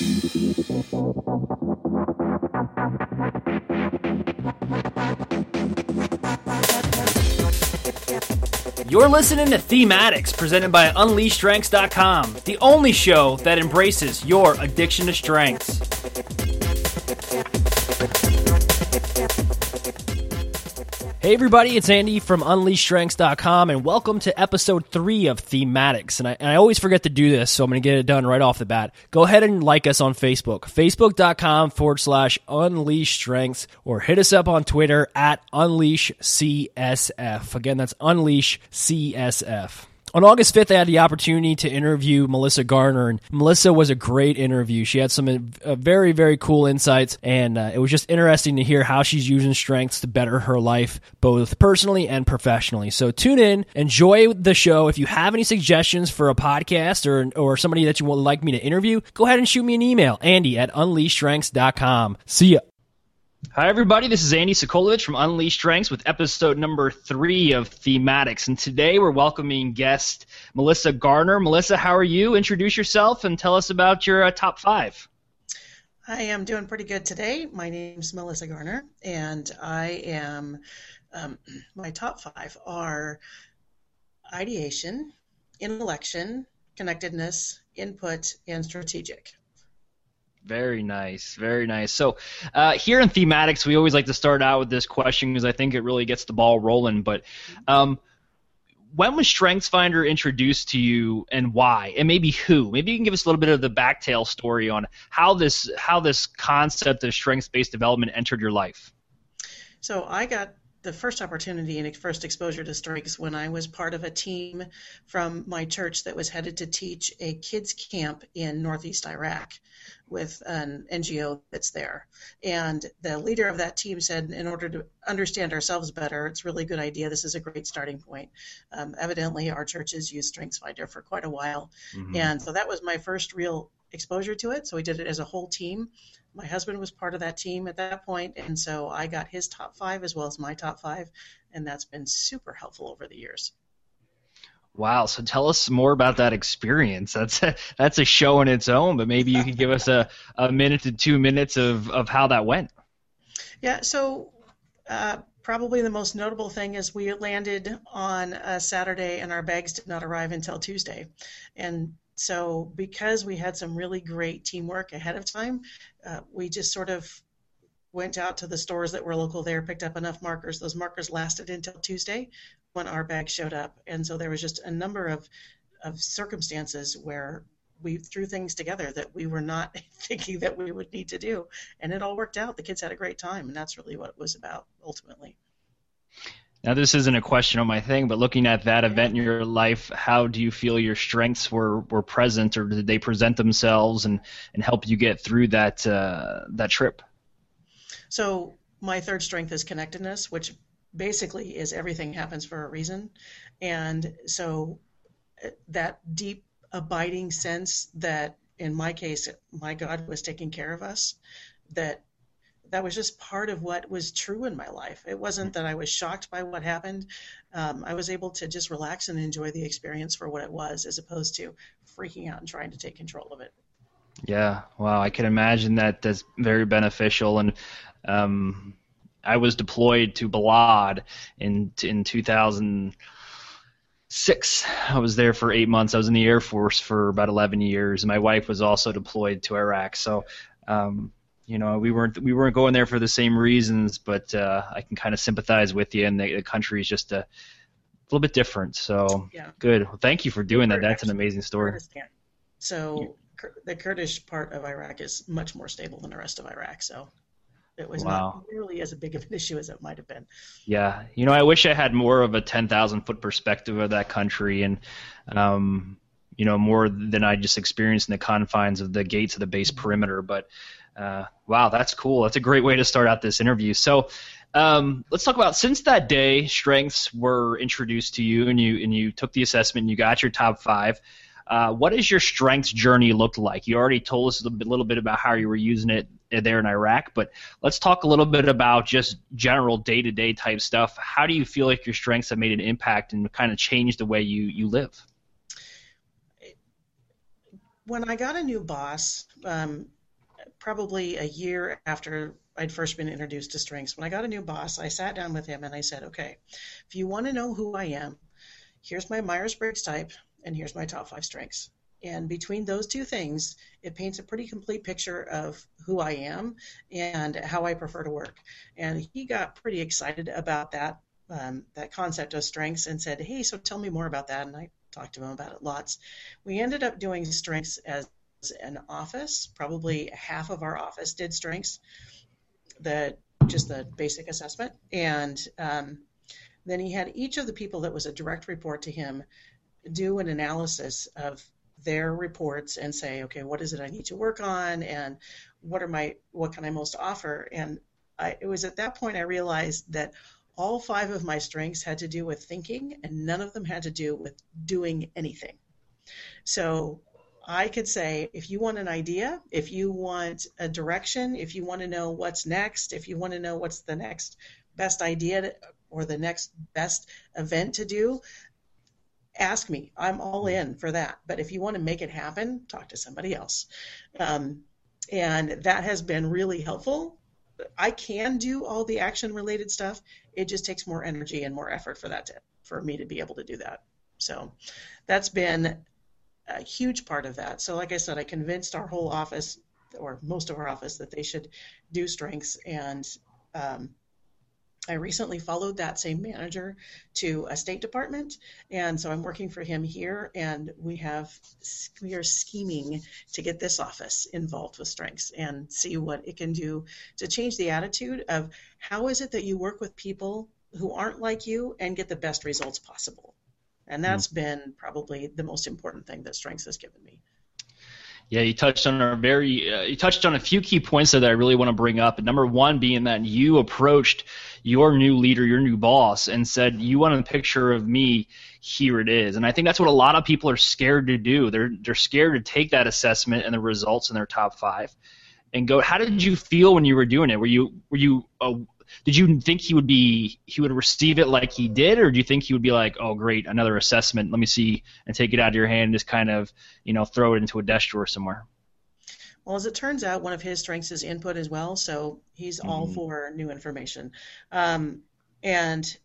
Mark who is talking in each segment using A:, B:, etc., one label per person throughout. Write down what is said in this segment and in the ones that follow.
A: You're listening to Theme Addicts, presented by UnleashStrengths.com, the only show that embraces your addiction to strengths. Hey everybody, it's Andy from UnleashStrengths.com, and welcome to episode three of Theme Addicts. And I, and I always forget to do this, so I'm going to get it done right off the bat. Go ahead and like us on Facebook, facebook.com forward slash Unleash Strengths, or hit us up on Twitter at Unleash CSF. Again, that's Unleash CSF. On August 5th, I had the opportunity to interview Melissa Garner, and Melissa was a great interview. She had some uh, very, very cool insights, and uh, it was just interesting to hear how she's using strengths to better her life, both personally and professionally. So tune in, enjoy the show. If you have any suggestions for a podcast or, or somebody that you would like me to interview, go ahead and shoot me an email, andy at unleashstrengths.com. See ya. Hi, everybody. This is Andy Sokolovich from Unleashed Strengths with episode number three of Theme Addicts. And today we're welcoming guest Melissa Garner. Melissa, how are you? Introduce yourself and tell us about your uh, top five.
B: I am doing pretty good today. My name's Melissa Garner, and I am, um, my top five are ideation, intellection, connectedness, input, and strategic.
A: Very nice, very nice. So, uh, here in Theme Addicts, we always like to start out with this question because I think it really gets the ball rolling. But um, when was StrengthsFinder introduced to you, and why, and maybe who? Maybe you can give us a little bit of the backtail story on how this how this concept of strengths-based development entered your life.
B: So I got the first opportunity and first exposure to strengths when I was part of a team from my church that was headed to teach a kids camp in northeast Iraq with an NGO that's there. And the leader of that team said, in order to understand ourselves better, it's a really good idea. This is a great starting point. Um, evidently, our church has used StrengthsFinder for quite a while. Mm-hmm. And so that was my first real exposure to it. So we did it as a whole team. My husband was part of that team at that point, and so I got his top five as well as my top five, and that's been super helpful over the years.
A: Wow. So tell us more about that experience. That's a, that's a show in its own, but maybe you could give us a, a minute to two minutes of, of how that went.
B: Yeah. So uh, probably the most notable thing is we landed on a Saturday and our bags did not arrive until Tuesday. And so because we had some really great teamwork ahead of time, uh, we just sort of went out to the stores that were local there, picked up enough markers. Those markers lasted until Tuesday when our bag showed up. And so there was just a number of, of circumstances where we threw things together that we were not thinking that we would need to do. And it all worked out. The kids had a great time. And that's really what it was about ultimately.
A: Now, this isn't a question on my thing, but looking at that event in your life, how do you feel your strengths were, were present, or did they present themselves and, and help you get through that uh, that trip?
B: So, my third strength is connectedness, which basically is everything happens for a reason. And so that deep abiding sense that in my case my God was taking care of us that that was just part of what was true in my life. It wasn't that I was shocked by what happened. Um, I was able to just relax and enjoy the experience for what it was, as opposed to freaking out and trying to take control of it.
A: Yeah, wow, I can imagine that that's very beneficial. And um, I was deployed to Balad in in 2006. I was there for eight months. I was in the Air Force for about 11 years. My wife was also deployed to Iraq. So, um, you know, we weren't we weren't going there for the same reasons, but uh, I can kind of sympathize with you. And the, the country is just a little bit different. So, yeah. good. Well, thank you for doing that. That's an amazing story.
B: Kurdistan. So, the Kurdish part of Iraq is much more stable than the rest of Iraq. So it was wow. not nearly as big of an issue as it might have been.
A: Yeah, you know, I wish I had more of a ten thousand foot perspective of that country, and um, you know, more than I just experienced in the confines of the gates of the base perimeter. But uh, wow, that's cool. That's a great way to start out this interview. So. Um, let's talk about since that day strengths were introduced to you and you and you took the assessment and you got your top five uh, what has your strengths journey looked like? You already told us a little bit about how you were using it there in Iraq, but let's talk a little bit about just general day to day type stuff. How do you feel like your strengths have made an impact and kind of changed the way you, you live?
B: when I got a new boss, um, probably a year after I'd first been introduced to strengths, when I got a new boss, I sat down with him and I said, okay, if you want to know who I am, here's my Myers Briggs type, and here's my top five strengths. And between those two things, it paints a pretty complete picture of who I am and how I prefer to work. And he got pretty excited about that um, that concept of strengths and said, "Hey, so tell me more about that." And I talked to him about it lots. We ended up doing strengths as an office. Probably half of our office did strengths, the just the basic assessment, and um, then he had each of the people that was a direct report to him do an analysis of their reports and say, okay, what is it I need to work on, and what are my what can I most offer? And I, it was at that point I realized that all five of my strengths had to do with thinking, and none of them had to do with doing anything. So I could say, if you want an idea, if you want a direction, if you want to know what's next, if you want to know what's the next best idea or the next best event to do, ask me. I'm all in for that. But if you want to make it happen, talk to somebody else. Um, and that has been really helpful. I can do all the action related stuff. It just takes more energy and more effort for that to, for me to be able to do that. So that's been a huge part of that. So like I said, I convinced our whole office or most of our office that they should do strengths and um, I recently followed that same manager to a State Department, and so I'm working for him here, and we have we are scheming to get this office involved with strengths and see what it can do to change the attitude of how is it that you work with people who aren't like you and get the best results possible. And that's mm-hmm. been probably the most important thing that strengths has given me.
A: Yeah, you touched on a very uh, you touched on a few key points that I really want to bring up. And number one being that you approached your new leader, your new boss, and said, "You want a picture of me? Here it is." And I think that's what a lot of people are scared to do. They're they're scared to take that assessment and the results in their top five, and go. How did you feel when you were doing it? Were you were you uh, did you think he would be he would receive it like he did, or do you think he would be like, oh great, another assessment, let me see, and take it out of your hand, and just kind of you know throw it into a desk drawer somewhere?
B: Well, as it turns out, one of his strengths is input as well, so he's mm-hmm. all for new information. Um, and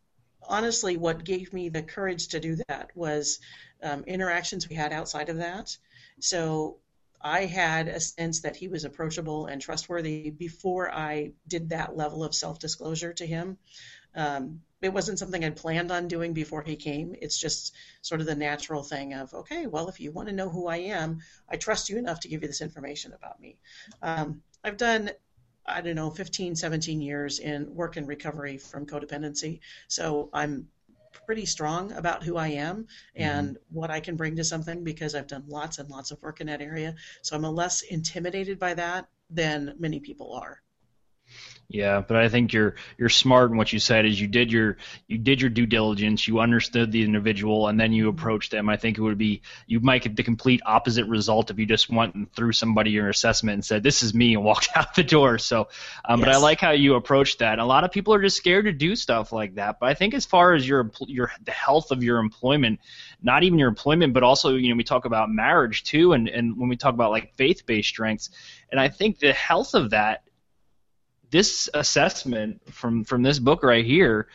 B: honestly, what gave me the courage to do that was um, interactions we had outside of that. So I had a sense that he was approachable and trustworthy before I did that level of self disclosure to him. Um, it wasn't something I'd planned on doing before he came. It's just sort of the natural thing of, okay, well, if you want to know who I am, I trust you enough to give you this information about me. Um, I've done I don't know, 15, 17 years in work and recovery from codependency. So I'm pretty strong about who I am and mm-hmm. what I can bring to something because I've done lots and lots of work in that area. So I'm less intimidated by that than many people are.
A: Yeah, but I think you're you're smart in what you said. Is you did your you did your due diligence. You understood the individual, and then you approached them. I think it would be you might get the complete opposite result if you just went and threw somebody your assessment and said this is me and walked out the door. So, um, yes. but I like how you approached that. A lot of people are just scared to do stuff like that. But I think as far as your your the health of your employment, not even your employment, but also you know we talk about marriage too, and and when we talk about like faith based strengths, and I think the health of that this assessment from from this book right here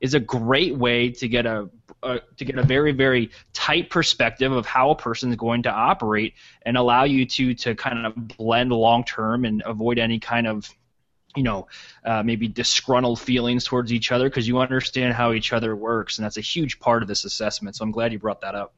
A: is a great way to get a, a, to get a very very tight perspective of how a person is going to operate and allow you to to kind of blend long term and avoid any kind of you know uh, maybe disgruntled feelings towards each other because you understand how each other works and that's a huge part of this assessment. So i'm glad you brought that up.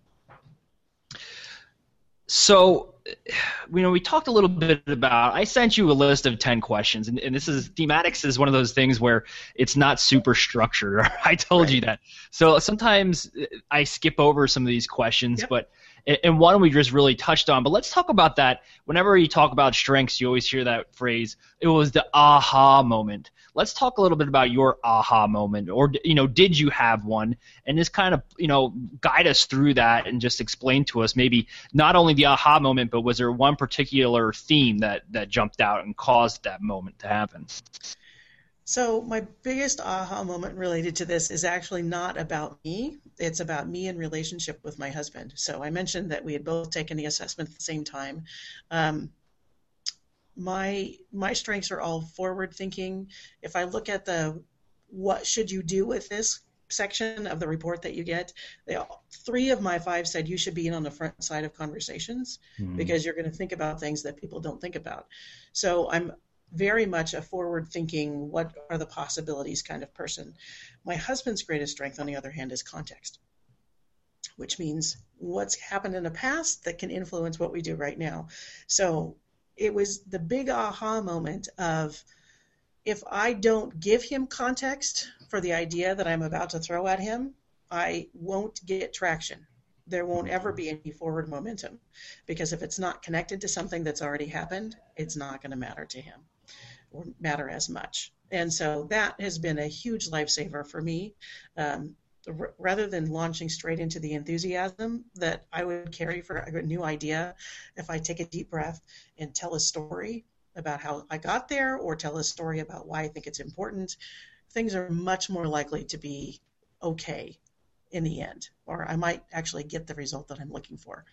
A: So you know, we talked a little bit about. I sent you a list of ten questions, and, and this is Theme Addicts is one of those things where it's not super structured. I told right. you that. So sometimes uh, I skip over some of these questions, yep. but and one we just really touched on. But let's talk about that. Whenever you talk about strengths, you always hear that phrase. It was the aha moment. Let's talk a little bit about your aha moment, or you know, did you have one? And just kind of you know guide us through that and just explain to us maybe not only the aha moment, but was there one particular theme that that jumped out and caused that moment to happen?
B: So, my biggest aha moment related to this is actually not about me. It's about me in relationship with my husband. So, I mentioned that we had both taken the assessment at the same time. Um, my my strengths are all forward thinking. If I look at the what should you do with this section of the report that you get, they all, three of my five said you should be in on the front side of conversations mm-hmm. because you're going to think about things that people don't think about. So I'm very much a forward thinking, what are the possibilities kind of person. My husband's greatest strength, on the other hand, is context, which means what's happened in the past that can influence what we do right now. So it was the big aha moment of if I don't give him context for the idea that I'm about to throw at him, I won't get traction. There won't ever be any forward momentum because if it's not connected to something that's already happened, it's not going to matter to him or matter as much. And so that has been a huge lifesaver for me. Um, rather than launching straight into the enthusiasm that I would carry for a new idea, if I take a deep breath and tell a story about how I got there or tell a story about why I think it's important, things are much more likely to be okay in the end, or I might actually get the result that I'm looking for.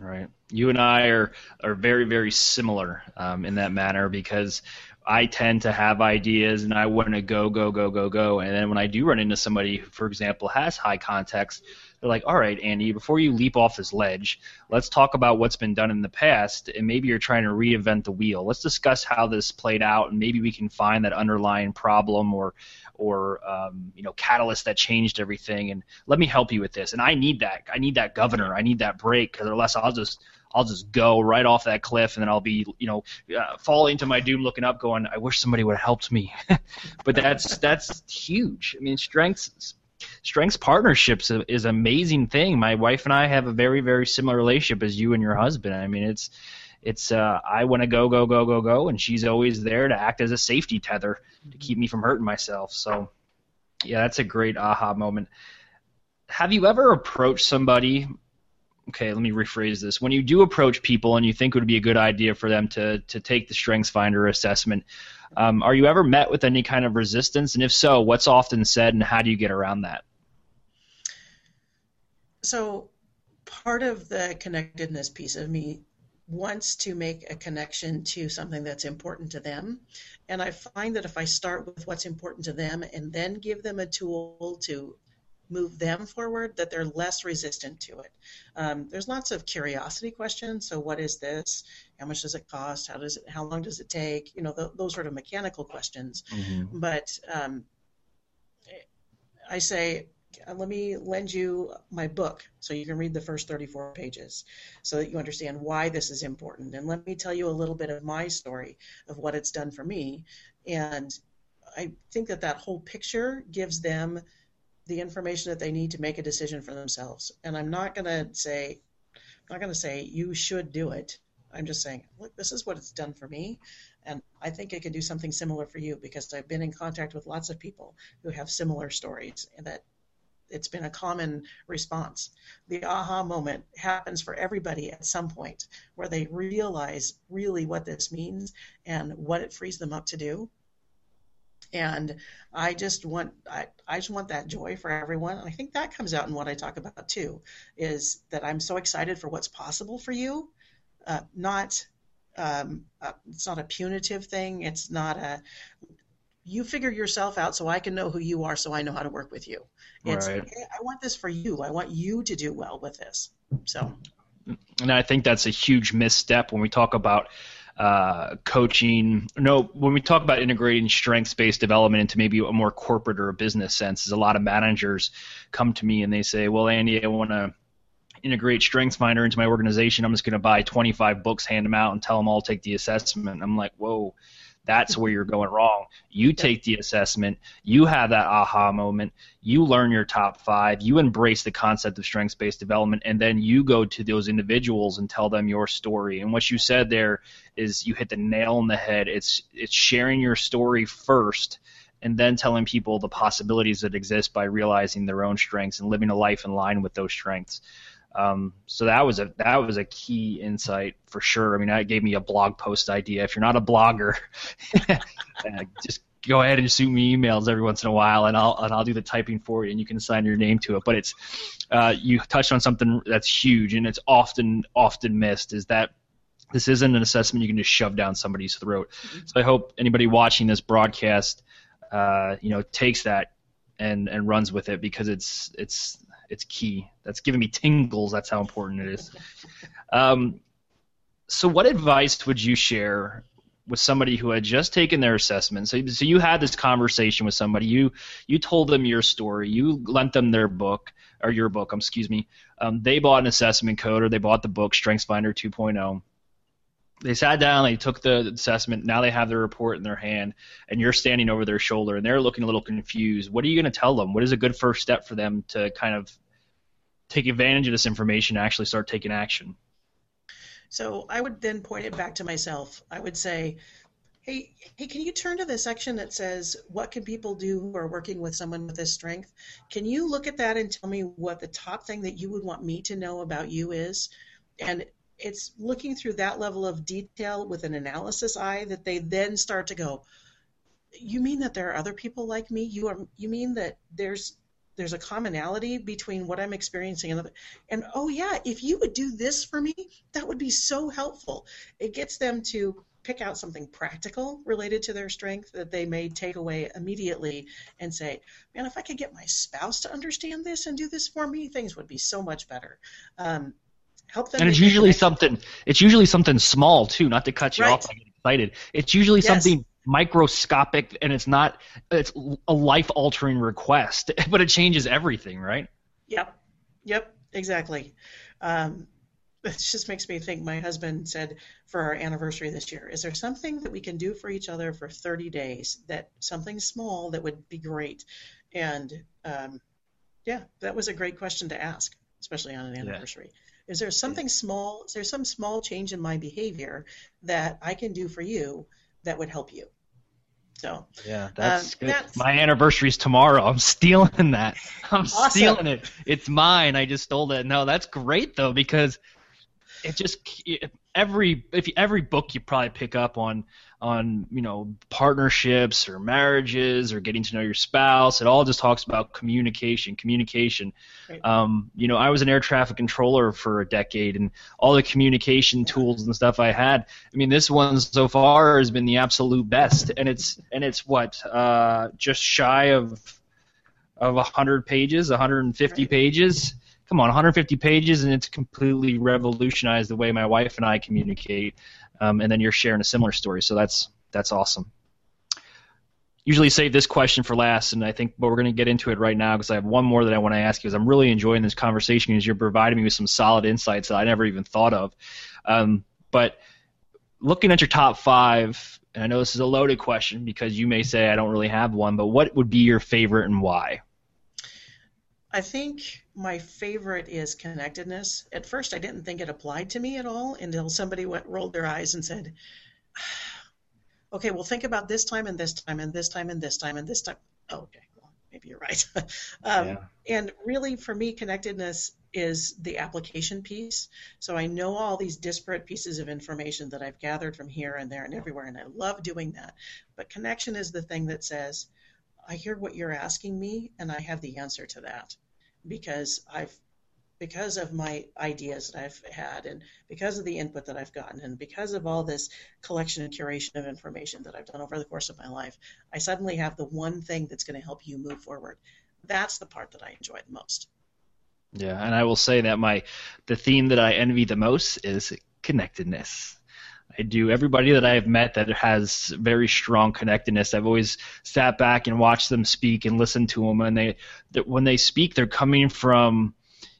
A: Right. You and I are are very very similar um, in that manner because I tend to have ideas and I want to go, go, go, go, go. And then when I do run into somebody who, for example, has high context, they're like, all right, Andy, before you leap off this ledge, let's talk about what's been done in the past. And maybe you're trying to reinvent the wheel. Let's discuss how this played out and maybe we can find that underlying problem or, or um, you know, catalyst that changed everything. And let me help you with this. And I need that. I need that governor. I need that break because unless I'll just I'll just go right off that cliff, and then I'll be, you know, uh, falling to my doom, looking up, going, "I wish somebody would have helped me." but that's that's huge. I mean, strengths strengths partnerships is an amazing thing. My wife and I have a very very similar relationship as you and your husband. I mean, it's it's uh, I want to go go go go go, and she's always there to act as a safety tether to keep me from hurting myself. So, yeah, that's a great aha moment. Have you ever approached somebody okay, let me rephrase this. When you do approach people and you think it would be a good idea for them to to take the Strengths Finder assessment, um, are you ever met with any kind of resistance? And if so, what's often said, and how do you get around that?
B: So, part of the connectedness piece of me wants to make a connection to something that's important to them. And I find that if I start with what's important to them and then give them a tool to move them forward, that they're less resistant to it. Um, there's lots of curiosity questions. So, what is this? How much does it cost? How does it? How long does it take? You know, th- those sort of mechanical questions. Mm-hmm. But um, I say, Uh, let me lend you my book so you can read the first 34 pages so that you understand why this is important. And let me tell you a little bit of my story of what it's done for me. And I think that that whole picture gives them the information that they need to make a decision for themselves. And I'm not going to say, I'm not going to say you should do it. I'm just saying, look, this is what it's done for me, and I think it could do something similar for you because I've been in contact with lots of people who have similar stories, that it's been a common response. The aha moment happens for everybody at some point where they realize really what this means and what it frees them up to do and I just want I, I just want that joy for everyone. And I think that comes out in what I talk about too, is that I'm so excited for what's possible for you. Uh, not um, uh, it's not a punitive thing. It's not a you figure yourself out so I can know who you are so I know how to work with you. It's right. hey, I want this for you. I want you to do well with this. So
A: and I think that's a huge misstep when we talk about uh, coaching. No, when we talk about integrating strengths-based development into maybe a more corporate or a business sense, is a lot of managers come to me and they say, "Well, Andy, I want to." integrate StrengthsFinder into my organization. I'm just going to buy 25 books, hand them out, and tell them all take the assessment. I'm like, whoa, that's where you're going wrong. You take the assessment, you have that aha moment, you learn your top five, you embrace the concept of strengths based development, and then you go to those individuals and tell them your story. And what you said there is you hit the nail on the head. It's it's sharing your story first and then telling people the possibilities that exist by realizing their own strengths and living a life in line with those strengths. Um, so that was a that was a key insight for sure. I mean, that gave me a blog post idea. If you're not a blogger, uh, just go ahead and shoot me emails every once in a while, and I'll and I'll do the typing for you, and you can sign your name to it. But it's uh, you touched on something that's huge, and it's often often missed is that this isn't an assessment you can just shove down somebody's throat. Mm-hmm. So I hope anybody watching this broadcast, uh, you know, takes that and and runs with it because it's it's it's key. That's giving me tingles. That's how important it is. Um, so, what advice would you share with somebody who had just taken their assessment. So, so you had this conversation with somebody. You you told them your story. You lent them their book or your book. Um, excuse me. Um, they bought an assessment code or they bought the book StrengthsFinder 2.0. They sat down. They took the assessment. Now they have the report in their hand, and you're standing over their shoulder, and they're looking a little confused. What are you going to tell them? What is a good first step for them to kind of take advantage of this information and actually start taking action?
B: So I would then point it back to myself. I would say, hey, hey, can you turn to the section that says what can people do who are working with someone with this strength? Can you look at that and tell me what the top thing that you would want me to know about you is? And it's looking through that level of detail with an analysis eye that they then start to go, you mean that there are other people like me? You are you mean that there's there's a commonality between what I'm experiencing and the, and oh yeah, if you would do this for me, that would be so helpful. It gets them to pick out something practical related to their strength that they may take away immediately and say, man, if I could get my spouse to understand this and do this for me, things would be so much better. Um, help them.
A: And it's usually something. It's usually something small too. Not to cut you right. off. I get excited. It's usually yes. something microscopic and it's not it's a life altering request but it changes everything right?
B: Yep. Yep exactly. Um, it just makes me think my husband said for our anniversary this year is there something that we can do for each other for 30 days that something small that would be great? And um, yeah that was a great question to ask especially on an anniversary. Yeah. is there something small is there some small change in my behavior that i can do for you that would help you. So
A: yeah, that's um, good. That's, My anniversary's tomorrow. I'm stealing that. I'm awesome. stealing it. It's mine. I just stole it. No, that's great though because it just every if every book you probably pick up on on you know partnerships or marriages or getting to know your spouse it all just talks about communication communication right. um, you know i was an air traffic controller for a decade and all the communication tools and stuff i had i mean this one so far has been the absolute best and it's and it's what uh, just shy of of 100 pages 150 right. pages come on 150 pages and it's completely revolutionized the way my wife and i communicate um, and then you're sharing a similar story. So that's that's awesome. Usually save this question for last, and I think, but we're going to get into it right now because I have one more that I want to ask you. Because I'm really enjoying this conversation because you're providing me with some solid insights that I never even thought of. Um, but looking at your top five, and I know this is a loaded question because you may say I don't really have one, but what would be your favorite and why?
B: I think my favorite is connectedness. At first, I didn't think it applied to me at all until somebody went rolled their eyes and said, "Okay, well, think about this time and this time and this time and this time and this time." Oh, okay, well, maybe you're right. um, yeah. And really, for me, connectedness is the application piece. So I know all these disparate pieces of information that I've gathered from here and there and everywhere, and I love doing that. But connection is the thing that says, I hear what you're asking me, and I have the answer to that because I've because of my ideas that I've had and because of the input that I've gotten and because of all this collection and curation of information that I've done over the course of my life, I suddenly have the one thing that's going to help you move forward. That's the part that I enjoy the most.
A: Yeah, and I will say that my the theme that I envy the most is connectedness. I do. Everybody that I have met that has very strong connectedness, I've always sat back and watched them speak and listened to them. And they, when they speak, they're coming from,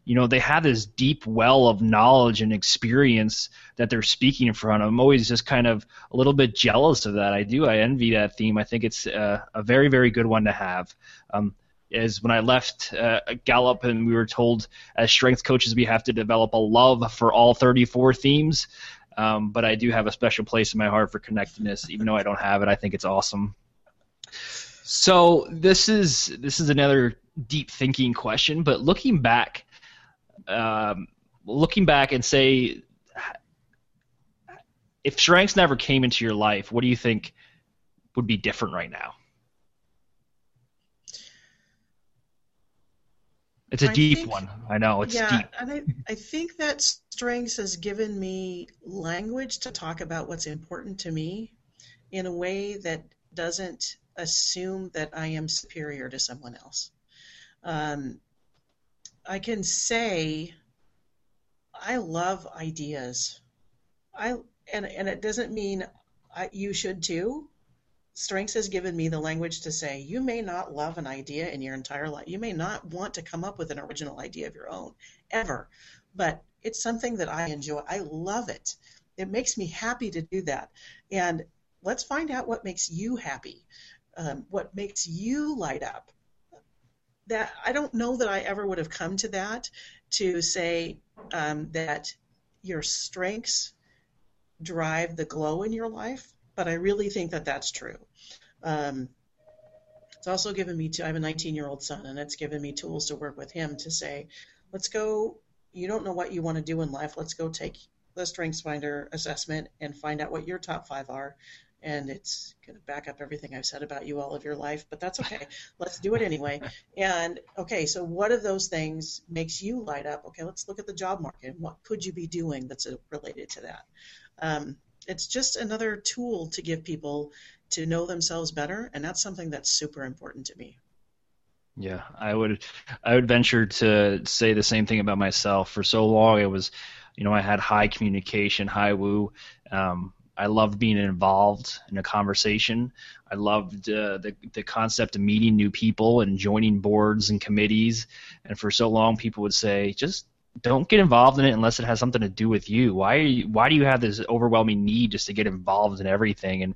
A: you know, they have this deep well of knowledge and experience that they're speaking in front of. I'm always just kind of a little bit jealous of that. I do. I envy that theme. I think it's a, a very, very good one to have. Um, is when I left uh, Gallup and we were told as strength coaches we have to develop a love for all 34 themes. Um, but I do have a special place in my heart for connectedness, even though I don't have it. I think it's awesome. So this is this is another deep thinking question, but looking back, um, looking back and say, if strengths never came into your life, what do you think would be different right now? It's a I deep think, one. I know it's
B: yeah,
A: deep.
B: and I, I think that strengths has given me language to talk about what's important to me in a way that doesn't assume that I am superior to someone else. Um, I can say I love ideas. I and and it doesn't mean I, you should too. Strengths has given me the language to say you may not love an idea in your entire life. You may not want to come up with an original idea of your own ever, but it's something that I enjoy. I love it. It makes me happy to do that. And let's find out what makes you happy, um, what makes you light up. That I don't know that I ever would have come to that to say um, that your strengths drive the glow in your life but I really think that that's true. Um, it's also given me, to, I have a 19 year old son, and it's given me tools to work with him to say, let's go, you don't know what you want to do in life, let's go take the Strengths Finder assessment and find out what your top five are. And it's going to back up everything I've said about you all of your life, but that's okay. let's do it anyway. And okay, so what of those things makes you light up? Okay, let's look at the job market. What could you be doing that's related to that? Um, it's just another tool to give people to know themselves better, and that's something that's super important to me.
A: Yeah, I would I would venture to say the same thing about myself. For so long, it was, you know, I had high communication, high woo. Um, I loved being involved in a conversation. I loved uh, the the concept of meeting new people and joining boards and committees. And for so long, people would say, just don't get involved in it unless it has something to do with you. Why you, why do you have this overwhelming need just to get involved in everything? And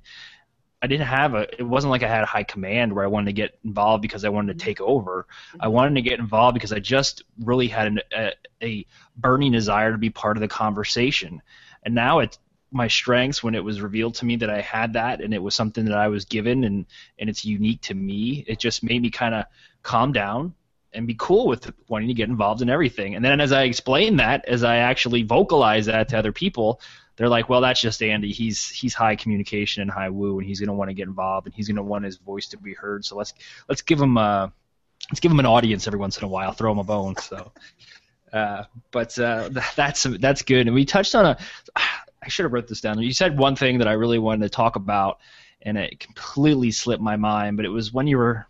A: I didn't have a. It wasn't like I had a high command where I wanted to get involved because I wanted to take over. I mm-hmm. wanted to get involved because I just really had an, a, a burning desire to be part of the conversation. And now it's my strengths when it was revealed to me that I had that and it was something that I was given and and it's unique to me. It just made me kind of calm down and be cool with wanting to get involved in everything. And then as I explain that, as I actually vocalize that to other people, they're like, "Well, that's just Andy. He's he's high communication and high woo, and he's going to want to get involved, and he's going to want his voice to be heard. So let's let's give him a let's give him an audience every once in a while. Throw him a bone." So, uh, but uh, that's that's good. And we touched on a. I should have wrote this down. You said one thing that I really wanted to talk about, and it completely slipped my mind. But it was when you were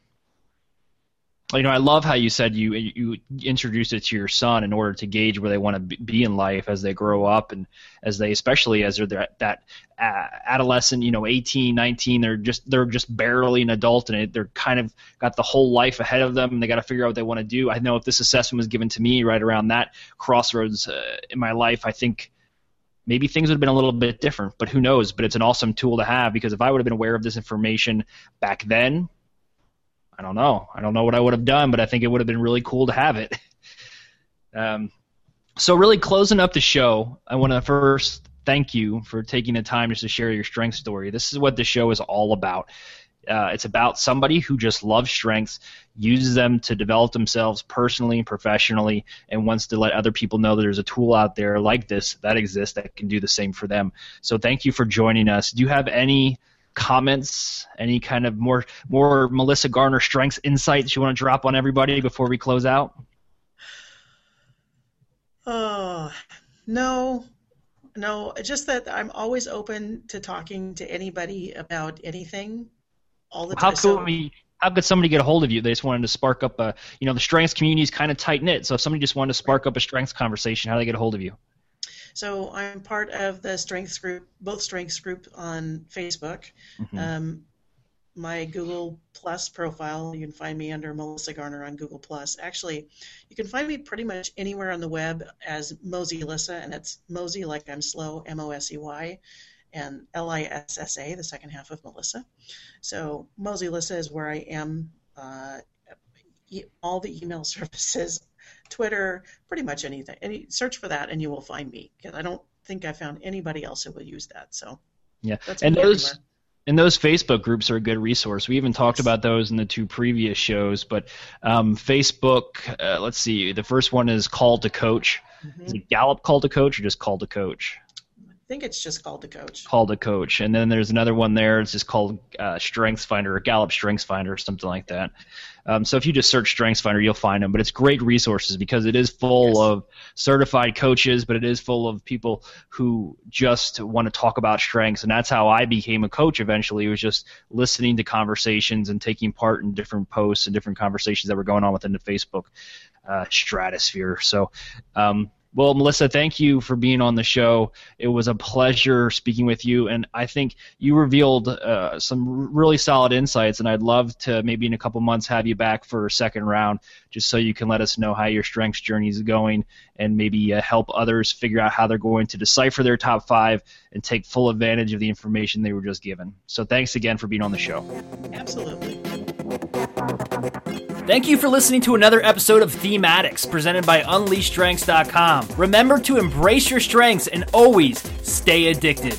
A: you know, I love how you said you you introduced it to your son in order to gauge where they want to be in life as they grow up and as they, especially as they're that, that uh, adolescent, you know, 18, 19, they're just they're just barely an adult and they're kind of got the whole life ahead of them and they got to figure out what they want to do. I know if this assessment was given to me right around that crossroads uh, in my life, I think maybe things would have been a little bit different, but who knows? But it's an awesome tool to have because if I would have been aware of this information back then, I don't know. I don't know what I would have done, but I think it would have been really cool to have it. Um, so, really closing up the show, I want to first thank you for taking the time just to share your strength story. This is what the show is all about. Uh, it's about somebody who just loves strengths, uses them to develop themselves personally and professionally, and wants to let other people know that there's a tool out there like this that exists that can do the same for them. So, thank you for joining us. Do you have any comments, any kind of more more Melissa Garner strengths insights you want to drop on everybody before we close out?
B: Oh, no. No, just that I'm always open to talking to anybody about anything all the
A: time.
B: How
A: could so, we how could somebody get a hold of you? They just wanted to spark up a, you know, the strengths community is kind of tight knit. So if somebody just wanted to spark up a strengths conversation, how do they get a hold of you?
B: So I'm part of the strengths group, both strengths group on Facebook. Mm-hmm. Um, my Google Plus profile, you can find me under Melissa Garner on Google Plus. Actually, you can find me pretty much anywhere on the web as Mosey Lissa, and it's Mosey like I'm slow, M O S E Y, and L I S S A, the second half of Melissa. So Mosey Lissa is where I am. Uh, all the email services Twitter, pretty much anything. Any search for that, and you will find me because I don't think I found anybody else who will use that. So
A: yeah, and those and those Facebook groups are a good resource. We even talked yes. about those in the two previous shows. But um, Facebook, uh, let's see, the first one is Call to Coach. Mm-hmm. Is it Gallup Call to Coach or just Call to Coach?
B: I think it's just called to coach.
A: Call to coach, and then there's another one there. It's just called uh, Strengths Finder or Gallup Strengths Finder or something like that. Um, so if you just search StrengthsFinder, you'll find them. But it's great resources because it is full yes. of certified coaches, but it is full of people who just want to talk about strengths. And that's how I became a coach eventually. It was just listening to conversations and taking part in different posts and different conversations that were going on within the Facebook uh, stratosphere. So um, well, Melissa, thank you for being on the show. It was a pleasure speaking with you, and I think you revealed uh, some really solid insights. And I'd love to maybe in a couple months have you back for a second round, just so you can let us know how your strengths journey is going, and maybe uh, help others figure out how they're going to decipher their top five and take full advantage of the information they were just given. So, thanks again for being on the show.
B: Absolutely.
A: Thank you for listening to another episode of Theme Addicts presented by UnleashStrengths.com. Remember to embrace your strengths and always stay addicted.